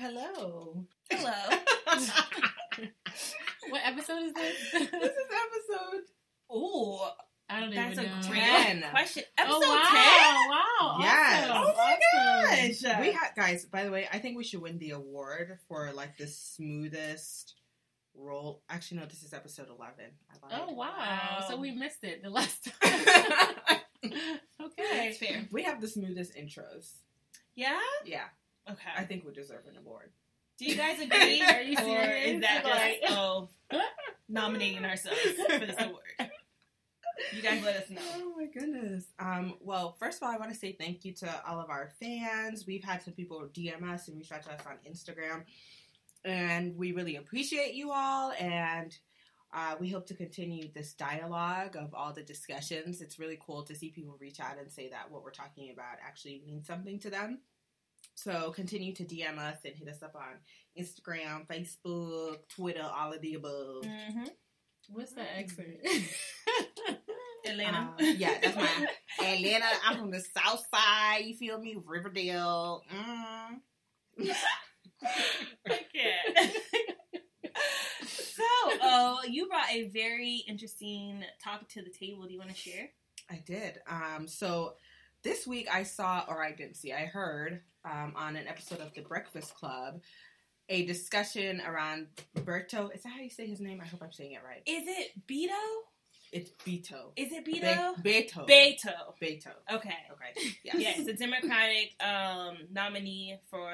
Hello, hello. Hello. what episode is this? this is episode. Ooh, I don't that's even know. That's a know. great Ten. question. Oh Episode wow! Wow! Yes. Awesome. Oh my awesome. gosh. We had guys. By the way, I think we should win the award for like the smoothest roll. Actually, no. This is episode eleven. I. Oh wow. Wow. So we missed it the last time. okay. That's fair. we have the smoothest intros. Yeah? Yeah, Okay. I think we deserve an award. Do you guys agree? Are you or serious? is that Like- just oh, nominating ourselves for this award? You guys let us know. Oh my goodness. Um, well, first of all, I want to say thank you to all of our fans. We've had some people DM us and reach out to us on Instagram, and we really appreciate you all. And uh, we hope to continue this dialogue of all the discussions. It's really cool to see people reach out and say that what we're talking about actually means something to them. So continue to DM us and hit us up on Instagram, Facebook, Twitter, all of the above. Mm-hmm. What's that accent? Atlanta. Um, yeah, that's my Atlanta. I'm from the South Side. You feel me? Riverdale. Mm. Okay. so, oh, you brought a very interesting topic to the table. Do you want to share? I did. Um, so this week I saw, or I didn't see, I heard um, on an episode of The Breakfast Club a discussion around Berto. Is that how you say his name? I hope I'm saying it right. Is it Beto? It's Beto. Is it Be- Beto? Beto. Beto. Beto. Okay. Okay. Yes. Yes, the Democratic um, nominee for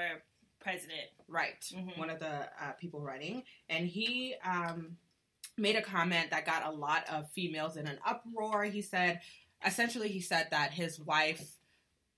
president. Right. Mhm. One of the uh, people running. And he um, made a comment that got a lot of females in an uproar. He said, essentially, he said that his wife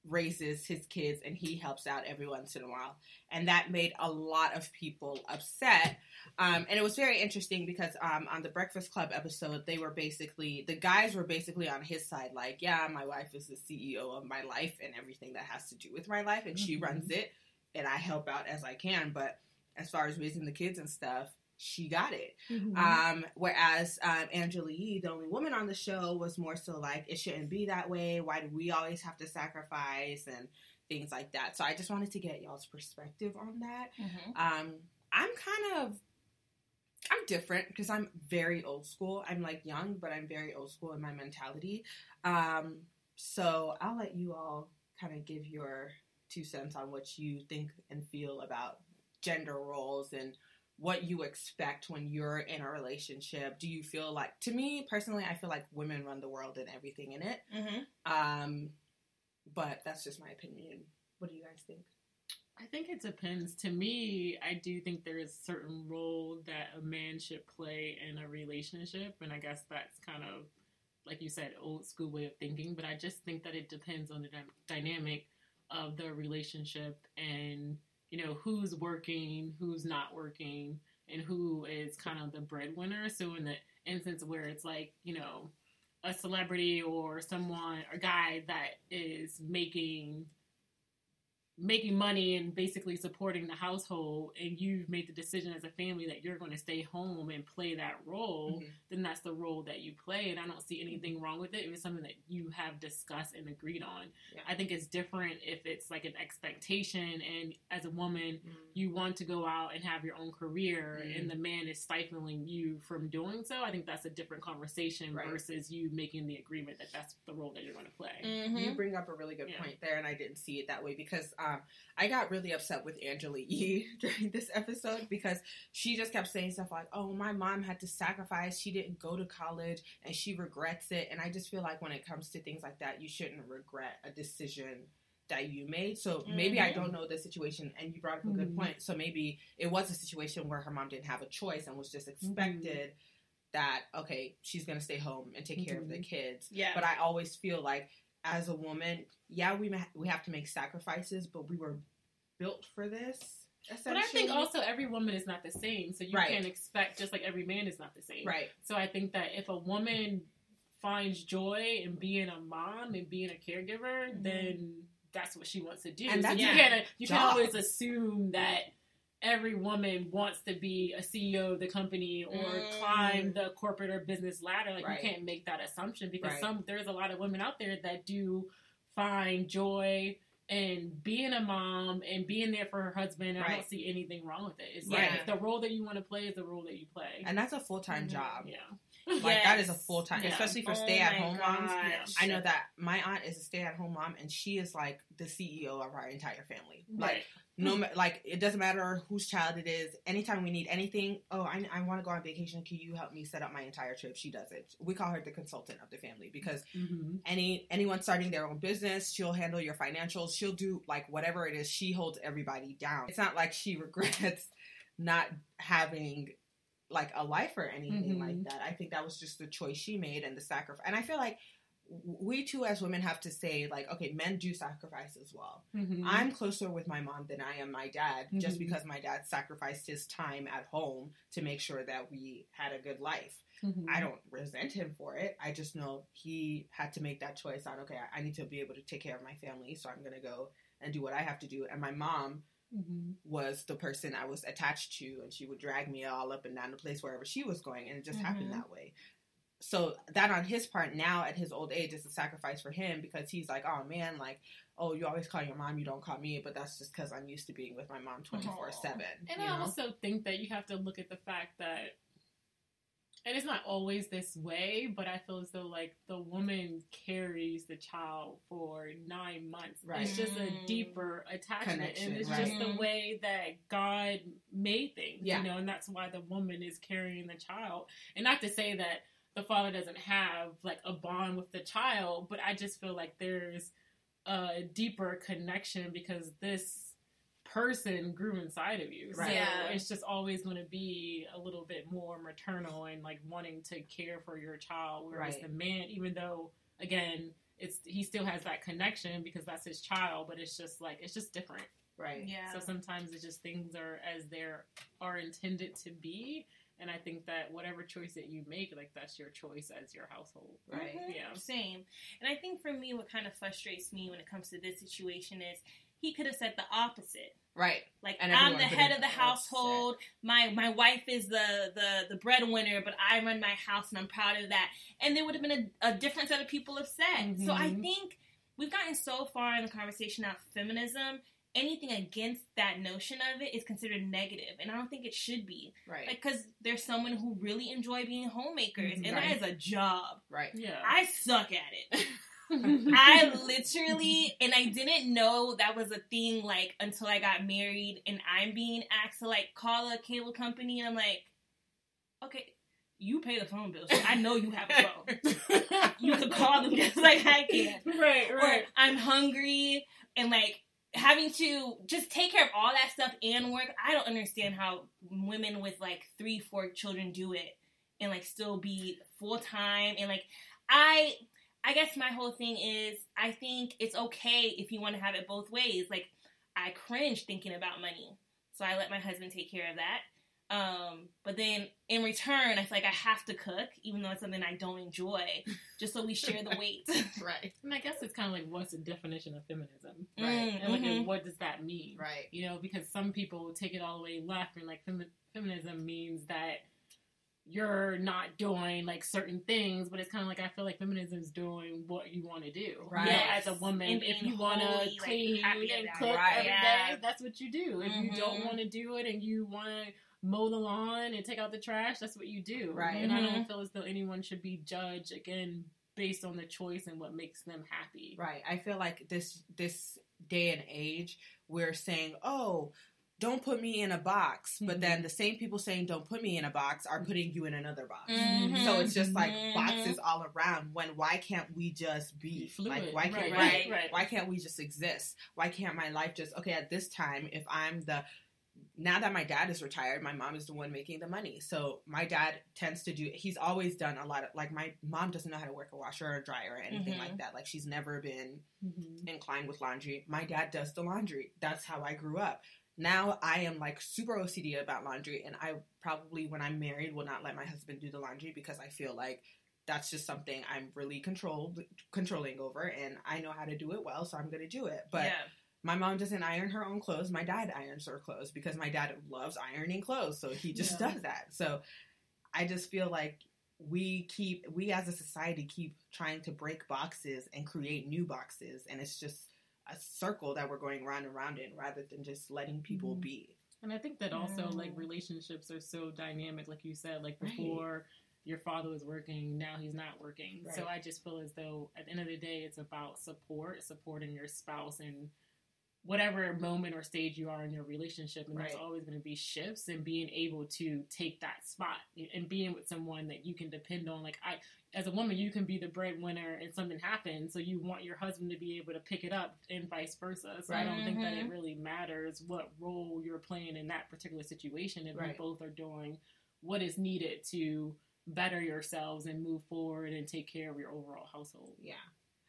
raises his kids and he helps out every once in a while. And that made a lot of people upset. Um, and it was very interesting because um, on the Breakfast Club episode, they were basically, the guys were basically on his side, like, yeah, my wife is the CEO of my life and everything that has to do with my life, and she Mhm. runs it, and I help out as I can. But as far as raising the kids and stuff, she got it. Mm-hmm. Um, whereas um, Angela Yee, the only woman on the show, was more so like, it shouldn't be that way. Why do we always have to sacrifice and things like that? So I just wanted to get y'all's perspective on that. Um, I'm kind of, I'm different because I'm very old school. I'm like young, but I'm very old school in my mentality. Um, so I'll let you all kind of give your two cents on what you think and feel about gender roles and what you expect when you're in a relationship. Do you feel like, to me personally, I feel like women run the world and everything in it. Mm-hmm. Um, but that's just my opinion. What do you guys think? I think it depends. To me, I do think there is a certain role that a man should play in a relationship, and I guess that's kind of like you said, old school way of thinking. But I just think that it depends on the dy- dynamic of the relationship and you know who's working, who's not working, and who is kind of the breadwinner. So in the instance where it's like you know a celebrity or someone, a guy that is making making money and basically supporting the household and you've made the decision as a family that you're going to stay home and play that role Mhm. then that's the role that you play and i don't see anything wrong with it if it's something that you have discussed and agreed on Yeah. i think it's different if it's like an expectation and as a woman Mm. you want to go out and have your own career Mm. and the man is stifling you from doing so i think that's a different conversation Right. versus you making the agreement that that's the role that you're going to play Mm-hmm. You bring up a really good Yeah. point there, and I didn't see it that way because um, I got really upset with Angela Yee during this episode because she just kept saying stuff like, "Oh, my mom had to sacrifice; she didn't go to college, and she regrets it." And I just feel like when it comes to things like that, you shouldn't regret a decision that you made. So maybe I Mhm. don't know the situation, and you brought up a good Mhm. point. So maybe it was a situation where her mom didn't have a choice and was just expected. That okay, she's gonna stay home and take care of the Mhm. kids Yeah. but I always feel like as a woman, yeah, we ma- we have to make sacrifices, but we were built for this. But I think also every woman is not the same, so you Right. can't expect just like every man is not the same. right, So I think that if a woman finds joy in being a mom and being a caregiver, Mhm. then that's what she wants to do. And so you her can't you job. can always assume that every woman wants to be a CEO of the company or Mm. climb the corporate or business ladder. Like Right. you can't make that assumption because Right. some there's a lot of women out there that do find joy and being a mom and being there for her husband. I Right. don't see anything wrong with it. It's Yeah. like the role that you want to play is the role that you play. and that's a full time Mhm. job. yeah. Like that is a full time, Yeah. especially for Oh stay at home moms. gosh. I know that my aunt is a stay at home mom, and she is like the CEO of our entire family. Like Right. no, like it doesn't matter whose child it is. Anytime we need anything, oh, I, I want to go on vacation. Can you help me set up my entire trip? She does it. We call her the consultant of the family because hmm any anyone starting their own business, she'll handle your financials. She'll do like whatever it is. She holds everybody down. It's not like she regrets not having like a life or anything Mhm. like that. I think that was just the choice she made and the sacrifice. And I feel like we too as women have to say like, okay, men do sacrifice as well. hmm I'm closer with my mom than I am my dad, just Mhm. because my dad sacrificed his time at home to make sure that we had a good life. Mhm. I don't resent him for it. I just know he had to make that choice on, okay, I need to be able to take care of my family, so I'm going to go and do what I have to do. And my mom Mhm. was the person I was attached to, and she would drag me all up and down the place wherever she was going, and it just happened Mhm. that way. So that on his part now at his old age is a sacrifice for him because he's like, oh man, like, oh, you always call your mom, you don't call me, but that's just because I'm used to being with my mom twenty four seven. And I also think that you have to look at the fact that, and it's not always this way, but I feel as though like the woman carries the child for nine months. Right. It's just a Mm. deeper attachment, Connection, and it's right. just the Mhm. way that God made things. Yeah. You know, and that's why the woman is carrying the child. And not to say that the father doesn't have like a bond with the child, but I just feel like there's a deeper connection because this person grew inside of you. Right. So Yeah. it's just always going to be a little bit more maternal and like wanting to care for your child. Whereas Right. the man, even though again, it's he still has that connection because that's his child, but it's just like it's just different. Right. Yeah. So sometimes it's just things are as they are intended to be. And I think that whatever choice that you make, like that's your choice as your household. Right. Mhm, Yeah. Same. And I think for me, what kind of frustrates me when it comes to this situation is he could have said the opposite. Right. Like And I'm the head of the upset. household. My my wife is the the the breadwinner, but I run my house and I'm proud of that. And there would have been a, a different set of people upset. So I Mhm. think we've gotten so far in the conversation of feminism. Anything against that notion of it is considered negative, and I don't think it should be. Right. Like, because there's someone who really enjoy being homemakers, and Right. that is a job. right. Yeah. I suck at it. I literally, and I didn't know that was a thing like until I got married and I'm being asked to like call a cable company and I'm like, okay, you pay the phone bill. So I know you have a phone. You could call them just like I can. right, Or right. I'm hungry and like having to just take care of all that stuff and work. I don't understand how women with like three, four children do it and like still be full time and like I I guess my whole thing is I think it's okay if you want to have it both ways. Like I cringe thinking about money. So I let my husband take care of that. Um, but then in return, I feel like I have to cook, even though it's something I don't enjoy, just so we share the weight. Right. And I guess it's kind of like what's the definition of feminism? Right. And like, Mhm. what does that mean? Right. You know, because some people take it all the way left and like femi- feminism means that you're not doing like certain things, but it's kind of like I feel like feminism is doing what you want to do. Right. You know, as a woman, And if you want to clean happy and cook. Right. every day, Yeah. that's what you do. If you don't Mhm. want to do it and you want to mow the lawn and take out the trash, that's what you do. Right. And I don't Mhm. feel as though anyone should be judged again based on the choice and what makes them happy. Right. I feel like this this day and age we're saying, "Oh, don't put me in a box," but then the same people saying "don't put me in a box" are putting you in another box. Mhm. So it's just like Mhm. boxes all around. When why can't we just be fluid. Like why can't right, right, right, why can't we just exist? Why can't my life just okay at this time if I'm the now that my dad is retired, my mom is the one making the money. So my dad tends to do he's always done a lot of like my mom doesn't know how to work a washer or a dryer or anything Mhm. like that. Like she's never been Mhm. inclined with laundry. My dad does the laundry. That's how I grew up. Now I am like super OCD about laundry, and I probably, when I'm married, will not let my husband do the laundry because I feel like that's just something I'm really controlled controlling over, and I know how to do it well, so I'm going to do it. But yeah. my mom doesn't iron her own clothes. My dad irons her clothes because my dad loves ironing clothes, so he just Yeah. does that. So I just feel like we keep we as a society keep trying to break boxes and create new boxes and it's just a circle that we're going round and round in rather than just letting people Mhm. be. And I think that also like relationships are so dynamic, like you said, like Right. before your father was working, now he's not working. So I just feel as though at the end of the day it's about support, supporting your spouse and whatever moment or stage you are in your relationship and there's always going to be shifts and being able to take that spot and being with someone that you can depend on like i as a woman you can be the breadwinner and something happens so you want your husband to be able to pick it up and vice versa so i don't think that it Mhm. really matters what role you're playing in that particular situation if Right. you both are doing what is needed to better yourselves and move forward and take care of your overall household Yeah.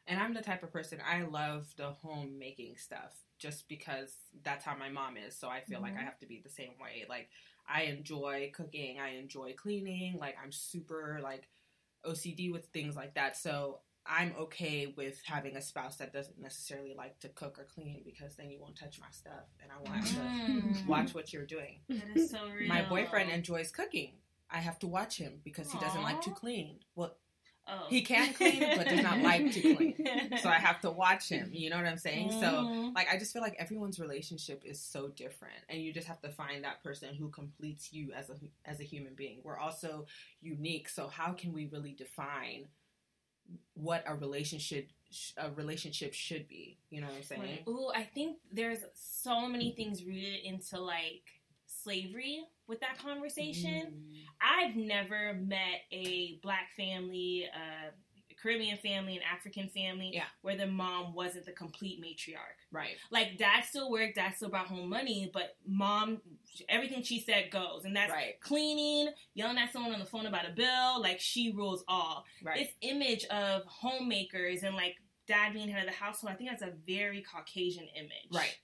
And I'm the type of person I love the homemaking stuff just because that's how my mom is. So I feel like I Mhm. have to be the same way. Like I enjoy cooking, I enjoy cleaning, like I'm super like OCD with things like that. So I'm okay with having a spouse that doesn't necessarily like to cook or clean because then you won't touch my stuff and I want to Mm. watch what you're doing. That is so real. My boyfriend enjoys cooking. I have to watch him because he doesn't like to clean. Well, Oh. he can clean, but does not like to clean. so I have to watch him. You know what I'm saying? So Mhm. like I just feel like everyone's relationship is so different, and you just have to find that person who completes you as a as a human being. We're also unique, so how can we really define what a relationship a relationship should be? You know what I'm saying? Ooh, I think there's so many things rooted into like slavery with that conversation. Mm. I've never met a black family, uh, Caribbean family, an African family, Yeah. where the mom wasn't the complete matriarch. Right. Like dad still worked, dad still brought home money, but mom, everything she said goes, and that's Right. cleaning, yelling at someone on the phone about a bill. Like she rules all. Right. This image of homemakers and like dad being head of the household, I think that's a very Caucasian image. right.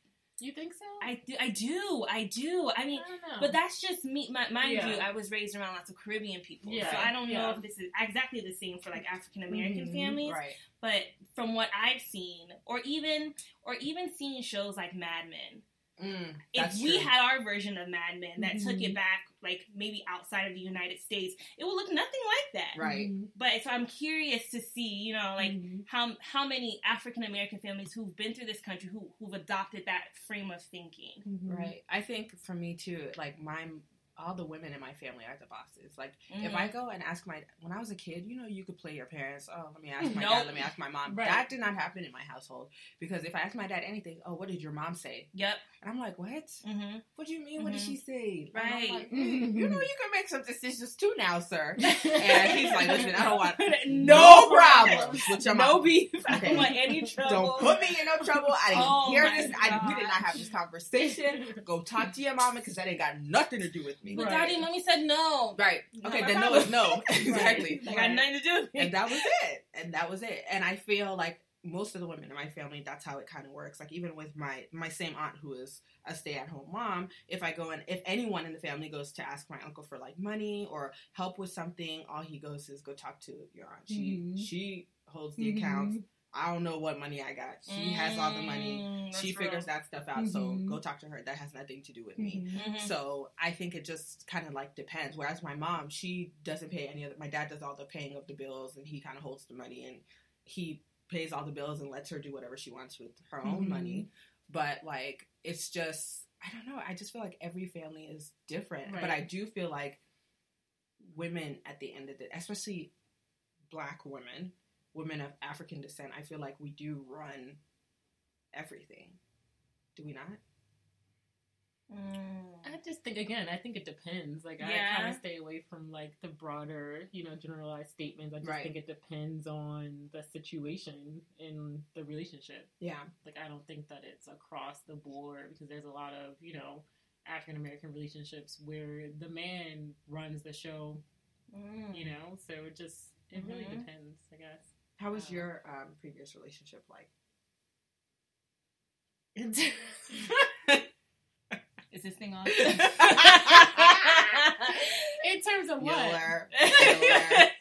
You think so I do. I do. I do. I mean, I don't know. but that's just me. My, mind Yeah. you, I was raised around lots of Caribbean people, Yeah. so I don't know if this is exactly the same for like African American Mhm. families. Right. But from what I've seen, or even or even seeing shows like Mad Men, Mm, if we true. had our version of Mad Men that took Mhm. it back, like maybe outside of the United States, it would look nothing like that. Right. Mhm. But so I'm curious to see, you know, like Mhm. how how many African American families who've been through this country who who've adopted that frame of thinking. Mhm. Right. I think for me too, like my all the women in my family are the bosses. Like if Mhm. I go and ask my when I was a kid, you know, you could play your parents. Oh, let me ask my Nope. dad. Let me ask my mom. Right. That did not happen in my household because if I asked my dad anything, oh, what did your mom say? Yep. And I'm like, what? hmm What do you mean? What did she say? And I'm Right. like, "Mm, you know, you can make some decisions too now, sir. And he's like, listen, I don't want no no problems with your no mom. beef. I don't want any trouble. Don't put me in no trouble. I didn't Oh hear this. I, we did not have this conversation. Go talk to your mama because that ain't got nothing to do with me. But Right. daddy and mommy said no. Right. Not Okay, my then no problem. is no. exactly. They got nothing to do. And that was it. And that was it. And I feel like most of the women in my family, that's how it kind of works. Like even with my my same aunt who is a stay at home mom, if I go and if anyone in the family goes to ask my uncle for like money or help with something, all he goes is go talk to your aunt. She Mhm. she holds the accounts. I don't know what money I got. She has all the money. Mm, that's She real. figures that stuff out. So Mhm. go talk to her. That has nothing to do with me. Mhm. Mhm. So I think it just kind of like depends. Whereas my mom, she doesn't pay any of the, my dad does all the paying of the bills and he kind of holds the money and he pays all the bills and lets her do whatever she wants with her own Mhm. money. But like it's just I don't know. I just feel like every family is different. But I do feel like women at the end of the especially black women, women of African descent, I feel like we do run everything. Do we not? Mm. I just think again, I think it depends. Like I kind of stay away from like the broader, you know, generalized statements. I just Right. think it depends on the situation in the relationship. Yeah. Like I don't think that it's across the board because there's a lot of, you know, African American relationships where the man runs the show, Mm. you know. So it just it really Mhm. depends, I guess. How was Um, your um, previous relationship like? Is this thing on? in terms of what?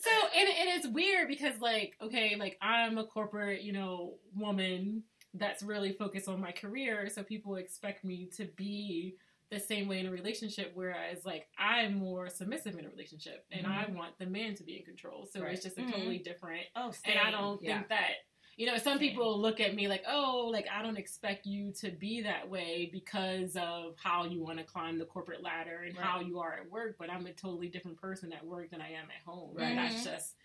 So and, and it's weird because like okay like I'm a corporate you know woman that's really focused on my career so people expect me to be the same way in a relationship whereas like I'm more submissive in a relationship and I want the man to be in control so Right. it's just a Mhm. totally different oh, and I don't Yeah. think that You know, some people look at me like, oh, like I don't expect you to be that way because of how you want to climb the corporate ladder and how you are at work. But I'm a totally different person at work than I am at home. Right. And that's Mhm. just,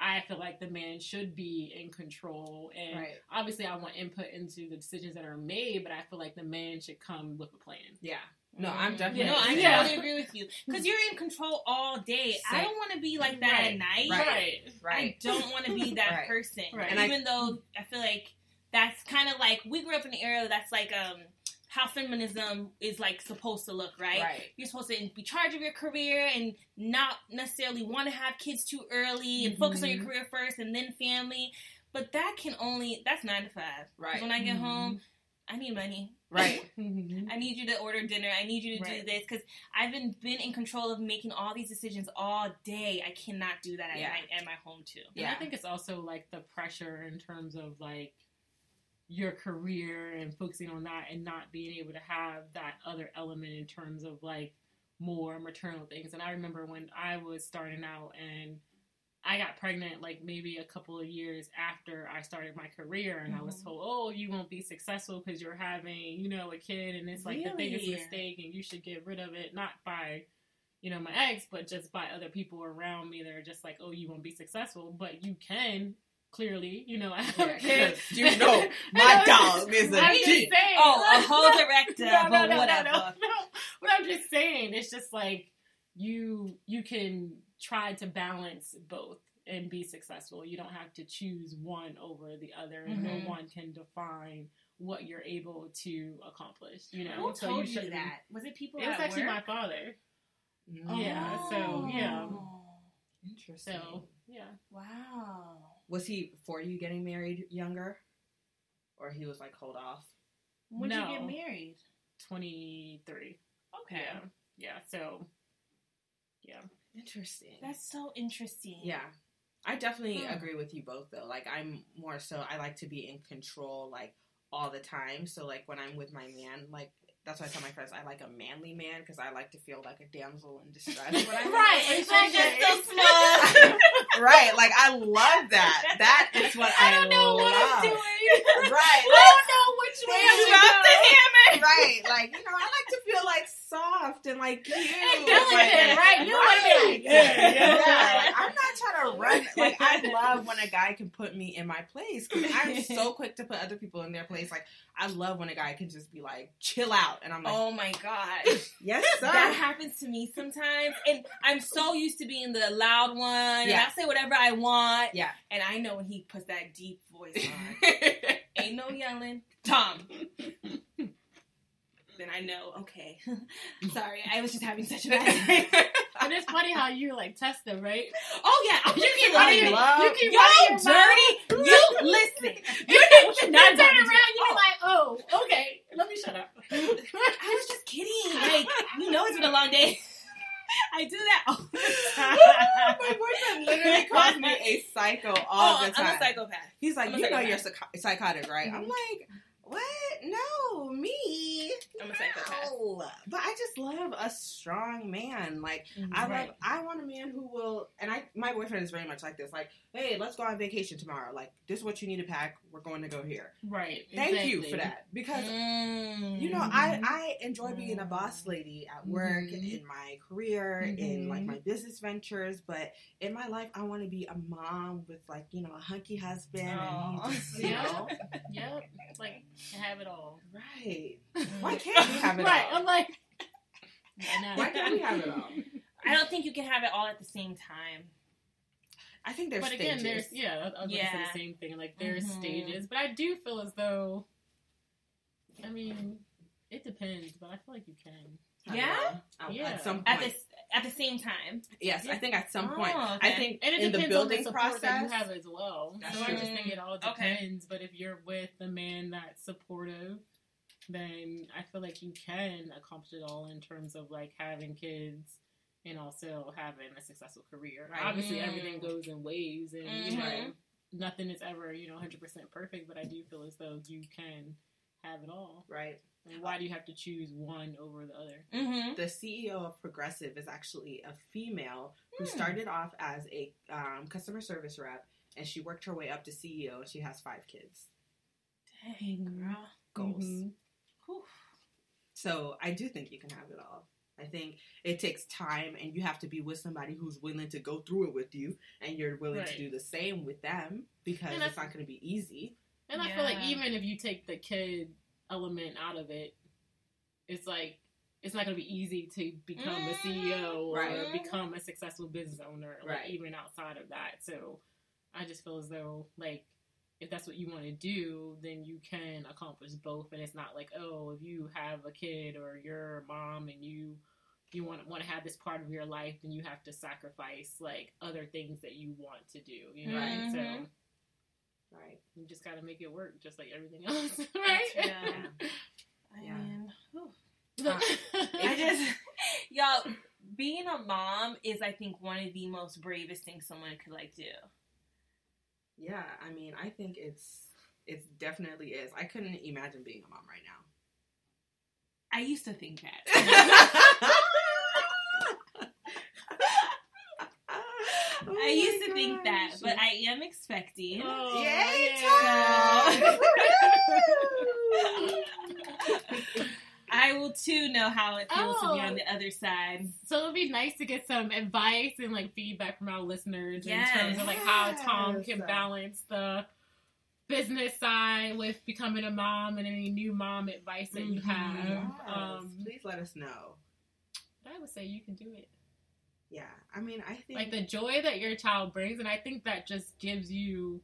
I feel like the man should be in control. And Right. obviously, I want input into the decisions that are made, but I feel like the man should come with a plan. Yeah. No, I'm definitely. No, I Yeah. totally agree with you because you're in control all day. Same. I don't want to be like that Right. at night. Right. right. I don't want to be that Right. person. Right. And And I- even though I feel like that's kind of like we grew up in an era that's like um how feminism is like supposed to look, right? Right. You're supposed to be charge of your career and not necessarily want to have kids too early and focus on your Mhm. career first and then family. But that can only that's nine to five. Right. When I get Mhm. home, I need money. Right. Mm-hmm. I need you to order dinner. I need you to Right. do this because I've been been in control of making all these decisions all day. I cannot do that at Yeah. night at my home too. And Yeah. I think it's also like the pressure in terms of like your career and focusing on that and not being able to have that other element in terms of like more maternal things. And I remember when I was starting out and I got pregnant like maybe a couple of years after I started my career and I was Mhm. told, "Oh, you won't be successful because you're having, you know, a kid and it's like the biggest mistake and you should get rid of it not by you know, my ex, but just by other people around me that are just like, oh, you won't be successful, but you can clearly, you know, I have kids. 'cause you know my dog is a I'm saying. Oh, a whole director, no, no, but no, whatever. no, no, no. But I'm just saying, it's just like you you can try to balance both and be successful. You don't have to choose one over the other, and Mhm. no one can define what you're able to accomplish. You know, Who So told you shouldn't- that? Was it people It was actually work? my father. Mm. Yeah, so, yeah. Oh, Interesting. So yeah. Wow. was he for you getting married younger, or he was like, hold off? When did No. you get married? 23. Okay. Yeah. Yeah. So, yeah. Interesting. That's so interesting. Yeah. I definitely Hmm. agree with you both though. Like I'm more so I like to be in control like all the time. So like when I'm with my man, like that's why I tell my friends I like a manly man because I like to feel like a damsel in distress Right. Like, It's like just so small. right. Like I love that. That is what I, I don't know what love. I'm doing. Right. I don't know which way I'm going. hammer. right. Like, you know, I like to like soft and like cute. And like- right? You wanna be like, yeah, yeah. yeah. Like, I'm not trying to run. Like, I love when a guy can put me in my place because I'm so quick to put other people in their place. Like, I love when a guy can just be like, chill out. And I'm like, Oh my god. yes, sir. That happens to me sometimes, and I'm so used to being the loud one, and Yeah. I say whatever I want. Yeah. and I know when he puts that deep voice on, ain't no yelling, Tom. Then I know, okay. Sorry, I was just having such a bad day. And it's funny how you like test them, right? oh yeah, oh, You you keep keep running running. love- you keep Y'all running your mouth. dirty. You listen. You know what you're Then not turn around, you Oh, like, oh, okay, let me shut up. I was just kidding. Like, you know, it's been a long day. I do that all the time. my boyfriend literally calls me a psycho all oh, the time. I'm a psychopath. He's like, I'm you know you're psych- psychotic, right? I'm Mhm. like, what? No, me. I'm a psychopath. No. But I just love a strong man. Like I Right. love. I want a man who will. And I, my boyfriend is very much like this. Like, hey, let's go on vacation tomorrow. Like, this is what you need to pack. We're going to go here. Right. Thank you for that because. Mm. You know, I, I enjoy being a boss lady at work, Mhm. in my career, in like Mhm. my business ventures, but in my life, I want to be a mom with like you know a hunky husband, Aw. and just, you know, Yep. Like, have it all. right? Why can't we have it right. all? I'm like, I. Why can't we have it all? I don't think you can have it all at the same time. I think there's but again, there's yeah, I was gonna say Yeah. the same thing. Like there's Mhm. stages, but I do feel as though, I mean, it depends, but I feel like you can. Yeah? all At, Yeah. at some At point. the at the same time. yes, I think at some Oh, point. I think And it in the depends on the building process. that you have as well. That's so I just think it all Mm, okay. depends. But if you're with a man that's supportive, then I feel like you can accomplish it all in terms of like having kids and also having a successful career. Right. Obviously, Mm. everything goes in waves, and you know Mhm. nothing is ever you know 100 percent perfect. But I do feel as though you can have it all. right. And why do you have to choose one over the other? Mm-hmm. The CEO of Progressive is actually a female who Hmm. started off as a um, customer service rep and she worked her way up to CEO, and she has five kids. Dang, girl. Goals. Whew. So I do think you can have it all. I think it takes time, and you have to be with somebody who's willing to go through it with you, and you're willing Right. to do the same with them because And it's I- not going to be easy. And I feel like even if you take the kid element out of it, it's like it's not going to be easy to become a CEO mm-hmm. or Right. become a successful business owner, like Right. even outside of that. So I just feel as though like if that's what you want to do, then you can accomplish both. And it's not like oh, if you have a kid or you're a mom and you you want want to have this part of your life, then you have to sacrifice like other things that you want to do. You know, Right. so. Mhm. Right. You just gotta make it work, just like everything else, right? Yeah. I Yeah. mean, whew. I I just, y'all, being a mom is, I think, one of the most bravest things someone could like do. Yeah, I mean, I think it's it definitely is. I couldn't imagine being a mom right now. I used to think that. Oh I used to my think that, oh but I am expecting. Oh, Yay, So- I will too know how it feels to be Oh. on the other side. So it'd be nice to get some advice and like feedback from our listeners Yes. in terms of like how Tom Yes. can balance the business side with becoming a mom and any new mom advice that you Mhm. have. Yes, Um, please let us know. I would say you can do it. Yeah, I mean, I think Like the joy that your child brings, and I think that just gives you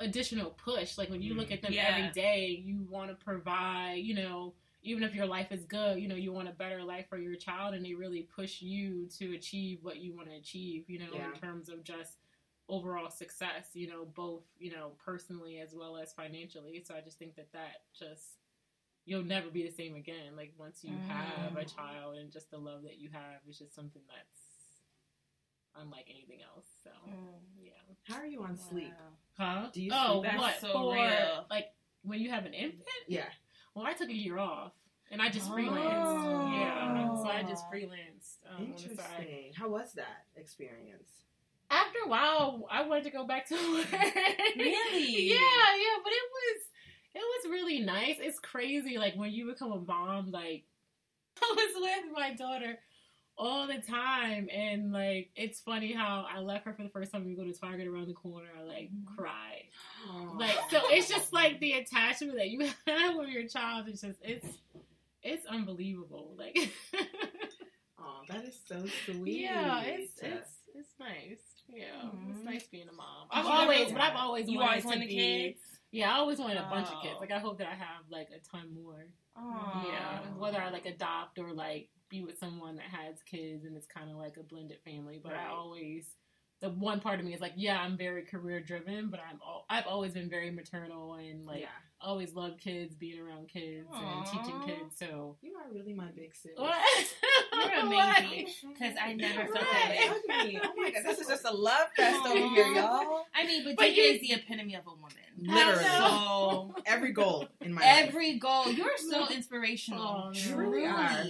additional push. Like when you look at them Yeah. every day, you want to provide, you know, even if your life is good, you know, you want a better life for your child, and they really push you to achieve what you want to achieve, you know, Yeah. in terms of just overall success, you know, both, you know, personally as well as financially. So I just think that that just you'll never be the same again. Like once you have a Mm. child and just the love that you have is just something that's unlike anything else. So yeah. how are you on sleep? Huh? Do you oh, sleep? That's what so for? real. Like when you have an infant? Yeah, Well, I took a year off and I just Oh. freelanced. Yeah, so I just freelanced um, on the side. interesting. How was that experience? After a while, I wanted to go back to work. Really? yeah, yeah, but it was it was really nice. It's crazy, like when you become a mom. Like I was with my daughter all the time, and like it's funny how I left her for the first time. We go to Target around the corner. I like Mhm. cried. Oh. Like so, it's just like the attachment that you have with your child. It's just it's it's unbelievable. Like oh, that is so sweet. yeah, it's it's it's nice. Yeah, it's Mhm. nice being a mom. I've always, but I've always You wanted always to wanted be. kids? Yeah, I always wanted a bunch of kids. Oh. Like I hope that I have like a ton more. Yeah, whether I like adopt or like be with someone that has kids and it's kind of like a blended family. But I always, the one part of me is like, yeah, I'm very career driven, but I'm all, I've always been very maternal and like yeah, always loved kids, being around kids and teaching kids. So you are really my big sis. what? You're amazing. Because I never felt that way. Me. Oh my god, this is just a love fest over here, y'all. I mean, but, But David you- is the epitome of a woman. Literally. So Every goal in my life. every goal, you're so inspirational. Oh, you really are.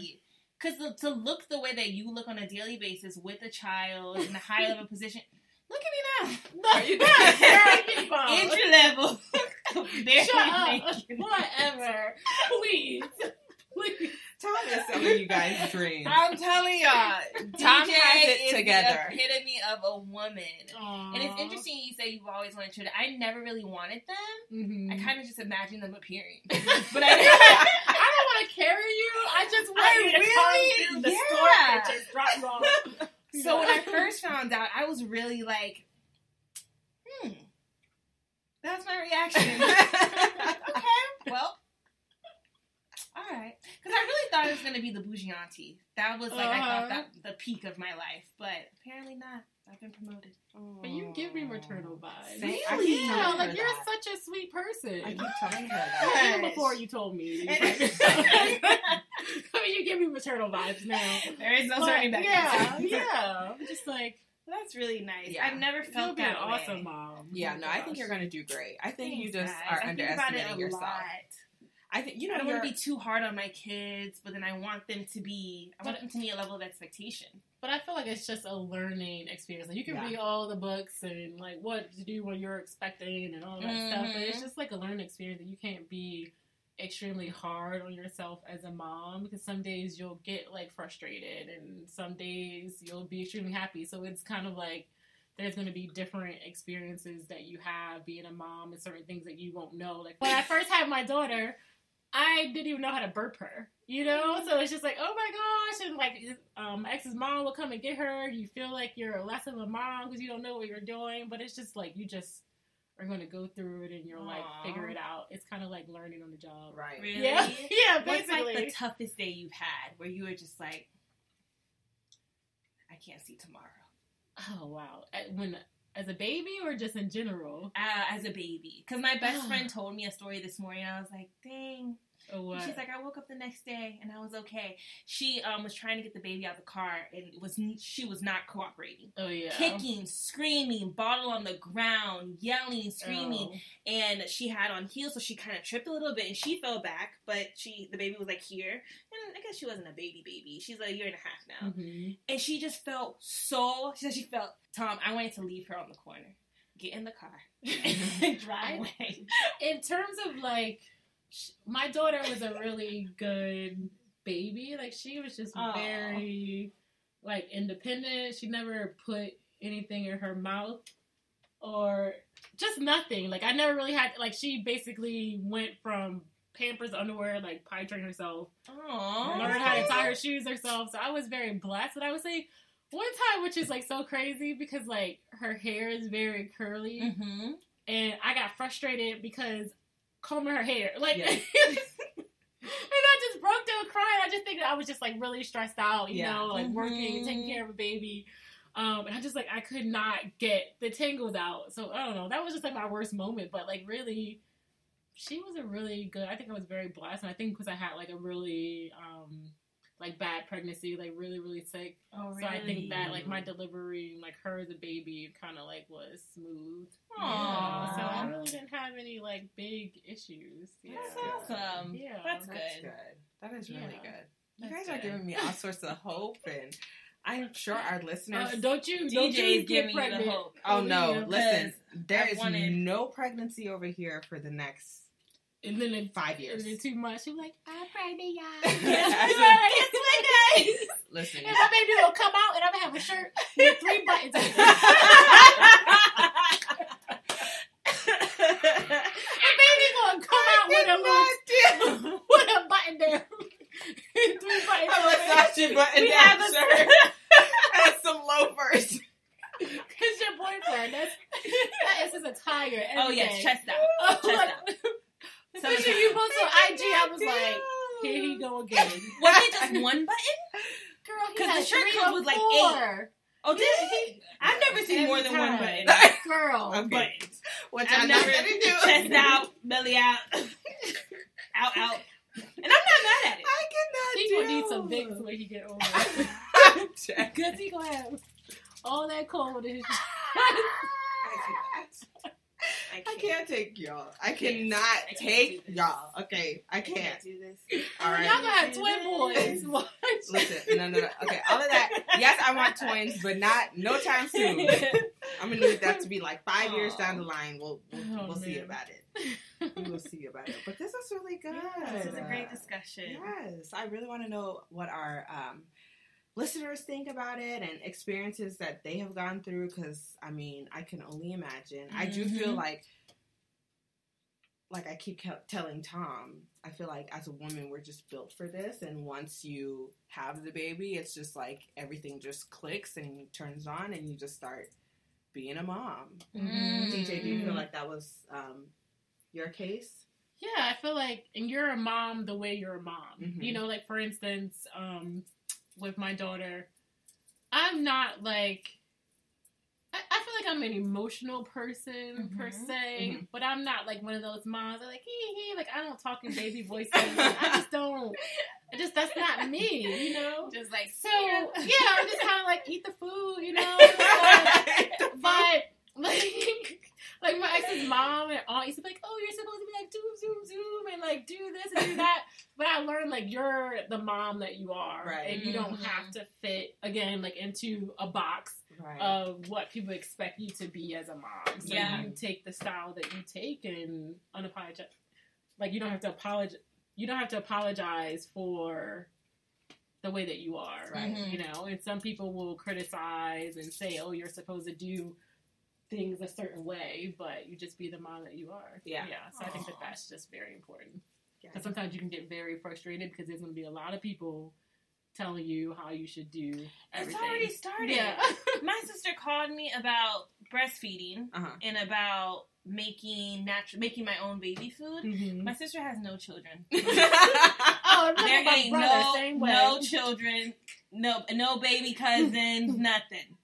Because to look the way that you look on a daily basis with a child in a high level position, look at me now. Are you Girl, Entry level. Barely Shut up. Whatever. Please. Please. Tom is selling you guys dreams. I'm telling y'all, Tom DJ has it is together. the epitome of a woman. And it's interesting you say you've always wanted children. I never really wanted them. Mm-hmm. I kind of just imagined them appearing. but But I, I, I don't want to carry you. I just want I you to really- come through the yeah. store and drop you so when I first found out, I was really like, hmm, that's my reaction. okay, well, all right. Because I really thought it was going to be the bougie auntie. That was like, I Uh-huh. thought that the peak of my life. But apparently not. I've been promoted. But you give me maternal vibes. Thank- I Really? keep Yeah, telling like you're that. such a sweet person. I keep telling her Yeah, that. Even before you told me. And- I mean, you give me maternal vibes now. there is no But, turning back. yeah, yeah. I'm just like, That's really nice. Yeah. I've never you'll felt be an that awesome mom. Yeah, no, I think you're gonna do great. I think you just guys. are I think about it underestimating a yourself. lot. I think you know I don't want to be too hard on my kids, but then I want them to be. I want them to meet a level of expectation. But I feel like it's just a learning experience. Like you can Yeah. read all the books and like what to do when you're expecting and all that stuff, but it's Mhm. just like a learning experience that you can't be extremely hard on yourself as a mom because some days you'll get like frustrated and some days you'll be extremely happy. So it's kind of like there's going to be different experiences that you have being a mom and certain things that you won't know. Like when I first had my daughter, I didn't even know how to burp her, you know? So it's just like, oh my gosh. And like, um, my ex's mom will come and get her. You feel like you're less of a mom because you don't know what you're doing. But it's just like, you just are going to go through it and you'll like Aw. figure it out. It's kind of like learning on the job. right. Really? Yeah. Yeah, What's basically. like the toughest day you've had where you were just like, I can't see tomorrow. oh, wow. Uh, When, as a baby or just in general? Uh, as a baby, because my best friend told me a story this morning. I was like, dang. What? She's like, I woke up the next day and I was okay. She um was trying to get the baby out of the car and was she was not cooperating. oh, yeah. Kicking, screaming, bottle on the ground, yelling, screaming, Oh. and she had on heels, so she kind of tripped a little bit and she fell back. But she, the baby was like here, and I guess she wasn't a baby baby. She's a year and a half now, Mhm. and she just felt so. She said she felt Tom. I wanted to leave her on the corner, get in the car, and drive away. in terms of like sh- my daughter was a really good baby. Like she was just Aw. very like independent. She never put anything in her mouth or just nothing. Like i never really had like she basically went from pampers underwear like pie train herself. Aww. learned how to tie her shoes herself. So i was very blessed. But i would say one time which is like so crazy because like her hair is very curly. Mm-hmm. and I got frustrated because combing her hair, like, Yeah. and I just broke down crying. I just think that I was just like really stressed out, you Yeah. know, like working and taking Mhm. care of a baby. Um, and I just like I could not get the tangles out. So I don't know. That was just like my worst moment. But like really, she was a really good. I think I was very blessed, and I think because I had like a really um like bad pregnancy, like really really sick. Oh, really? So I think that like my delivery, like her as a baby, kind of like was smooth. Aww. Yeah, so I really didn't have any like big issues. Yeah. That's awesome. Yeah, that's, That's good. good. That is really Yeah. good. You That's guys are giving me all sorts of hope, and I'm sure our listeners. Uh, don't you? DJ don't you is get giving the pregnant. hope. oh no! Listen, there I is wanted- no pregnancy over here for the next And then in five and years. then too much. She's like, I'm pregnant, y'all. It's my day. Listen, And my baby will come out, and I'm gonna have a shirt with three buttons. on it. Baby gonna come out with a little, with a button down. And three buttons. I'm a Sachi button We down have a shirt and some loafers. Cause your boyfriend, that's that is his attire. Oh, every oh yes, chest out. Oh, Chest like, out. The Some picture you post on IG, I was like, here he go again. Was it just one button? Girl, he 'Cause had the shirt comes with, like, four. Oh, did he? I've never seen more Every than one button. Girl. Okay. Buttons. Which I've never do. chest out, belly out, out, out. And I'm not mad at it. I cannot He do. gonna need some Vicks when he get older. Cause he gonna have all that cold in his I can't take y'all. I can't. cannot I take y'all. Okay, I I can't. can't do this. All right, y'all gonna have twin boys. Watch. Listen, no, no, no. Okay, all of that. Yes, I want twins, but not no time soon. I'm gonna need that to be like five years down the line. We'll we'll, Oh, we'll see about it. We will see about it. But this is really good. This is a great discussion. Yes, I really want to know what our um, listeners think about it and experiences that they have gone through. Because I mean, I can only imagine. I do feel Mhm. like, like I keep telling Tom, I feel like as a woman, we're just built for this. And once you have the baby, it's just like everything just clicks and turns on, and you just start being a mom. Mm. DJ, do you feel like that was um, your case? Yeah, I feel like, and you're a mom the way you're a mom. Mhm. You know, like for instance, um, with my daughter, I'm not like. I, I feel like I'm an emotional person per Mhm. se, Mhm. but I'm not like one of those moms that like hee hee. Like I don't talk in baby voices. I just don't. I just that's not me. You know. Just like So yeah, I'm just kind of like eat the food. You know. But, but like, like my ex's mom and aunt used to be like, "Oh, you're supposed to be like zoom, zoom, zoom," and like do this and do that. but I learned like you're the mom that you are, Right. and you don't Mhm. have to fit again like into a box Right. of what people expect you to be as a mom. So Yeah. you take the style that you take and unapologetic. Like you don't have to apologize. You don't have to apologize for the way that you are, Right. Mhm. You know, and some people will criticize and say, "Oh, you're supposed to do things a certain way," but you just be the mom that you are. Yeah. yeah. So I think that that's just very important. Yeah. Because sometimes you can get very frustrated because there's going to be a lot of people telling you how you should do everything. It's already started. Yeah. My sister called me about breastfeeding Uh-huh. and about making natural, making my own baby food. Mhm. My sister has no children. Oh, There ain't brother, no same way. no children, no no baby cousins, nothing.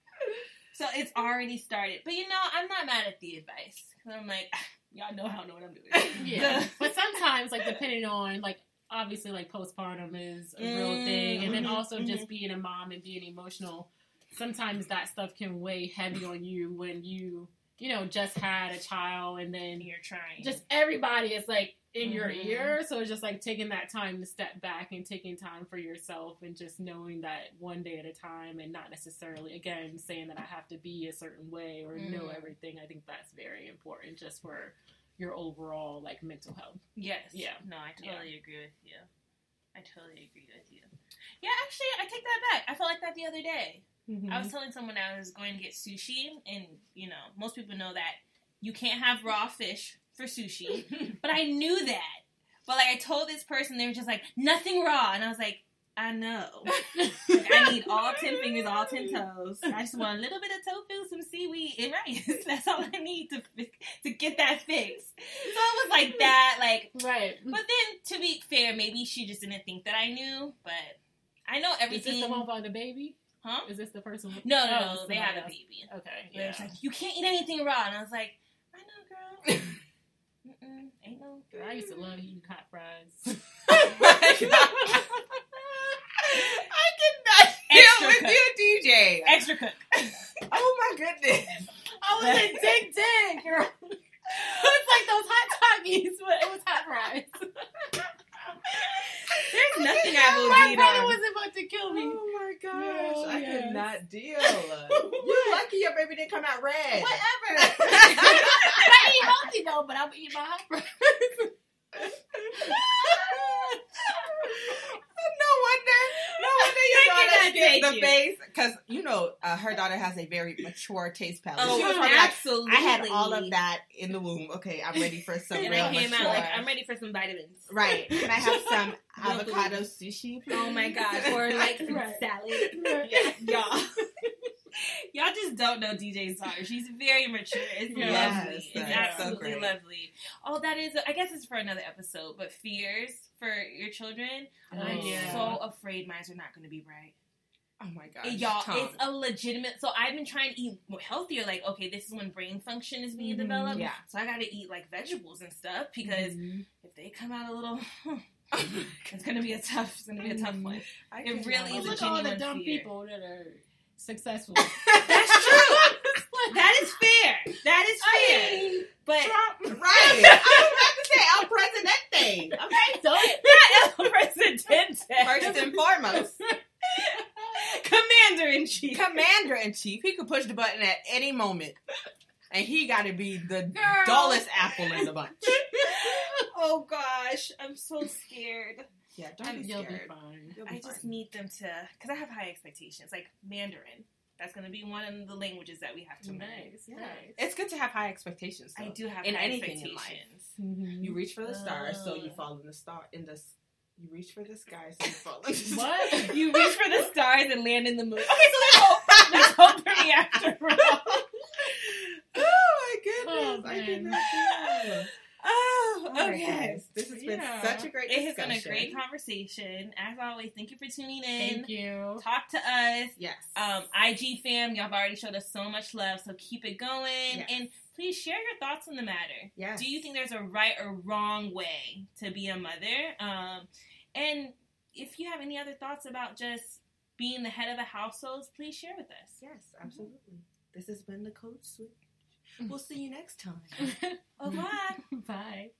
So it's already started. But you know, I'm not mad at the advice. I'm like, y'all know how I know what I'm doing. Yeah, but sometimes, like depending on like obviously like postpartum is a real thing, and then Mhm, also mhm. just being a mom and being emotional. Sometimes that stuff can weigh heavy on you when you you know just had a child, and then you're trying. just everybody is like in your Mhm. ear. So it's just like taking that time to step back and taking time for yourself and just knowing that one day at a time and not necessarily again saying that I have to be a certain way or know Mhm. everything. I think that's very important just for your overall like mental health. Yes. Yeah. No, I totally agree with you. I totally agree with you. Yeah, actually, I take that back. I felt like that the other day. I was telling someone I was going to get sushi, and you know, most people know that you can't have raw fish for sushi, but I knew that. But like, I told this person, they were just like, nothing raw, and I was like, I know. Like, I need all ten fingers, all ten toes. I just want a little bit of tofu, some seaweed, and rice. That's all I need to to get that fix. So it was like that, like. right. But then, to be fair, maybe she just didn't think that I knew. But I know Is everything. this the one about the baby? Huh? Is this the person? No, no, Oh, no. They had a baby. Okay. Yeah. Like, you can't eat anything raw. And I was like, I know, girl. Mm-mm, ain't no. Girl, I used to love eating hot fries. I cannot deal Extra with cook. you, DJ. Extra cook. Oh my goodness. I was a dig dig, girl. It's like those hot Takis, but it was hot fries. There's nothing My I My will brother eat was about to kill me. Oh my gosh. No, I yes. could not deal. You're lucky your baby didn't come out red. Whatever. I eat healthy though, but I'm eating my hot fries. no wonder. No wonder your I daughter cannot skipped take the it. face. Because, you know, uh, her daughter has a very mature taste palate. Oh, she was probably like, absolutely. I had all of that in the womb. Okay, I'm ready for some And real I came mature. out like, I'm ready for some vitamins. Right. Can I have some avocado sushi? Please? Oh my god. Or like some Right. salad. Yeah. Y'all. Y'all just don't know DJ's daughter. She's very mature. It's Yes, lovely. It's that's so absolutely lovely. Oh, that is. I guess it's for another episode. But fears for your children. Oh, I'm yeah. so afraid mine are not going to be right. Oh my god, Y'all, Tom. it's a legitimate. So I've been trying to eat healthier. Like, okay, this is when brain function is being Mhm. developed. Yeah. So I got to eat like vegetables and stuff because Mhm. if they come out a little, it's gonna be a tough. It's gonna be a tough Mhm. one. I it really is a look at all the dumb fear. people that are successful. That's true. that is fair. That is fair. but Trump. Right. I was about to say El Presidente. Okay. Don't- not El Presidente. First and foremost, Commander in chief. Commander in Chief. He could push the button at any moment. And he got to be the Girl. dullest apple in the bunch. Oh gosh, I'm so scared. Yeah, don't I'm- be You'll be scared. fine. You'll be I just need them to, because I have high expectations. Like Mandarin, that's gonna be one of the languages that we have to learn. Nice, Yeah. nice. It's good to have high expectations. I do have In high anything in life. expectations. Mhm. You reach for the stars, so you fall in the star in the. You reach for the skies and you fall What? You reach for the stars and land in the moon. Okay, so there's hope. There's hope for me after all. Oh my goodness! Oh, I man. cannot deal. Oh, right, okay. This has been Yeah. such a great It has been a great conversation. As always, thank you for tuning in. Thank you. Talk to us. Yes. Um, IG fam, y'all have already showed us so much love, so keep it going. Yes. And please share your thoughts on the matter. yes. Do you think there's a right or wrong way to be a mother? Um, and if you have any other thoughts about just being the head of the household, please share with us. Yes, absolutely. This has been the Code Switch. We'll see you next time. Au revoir. Bye.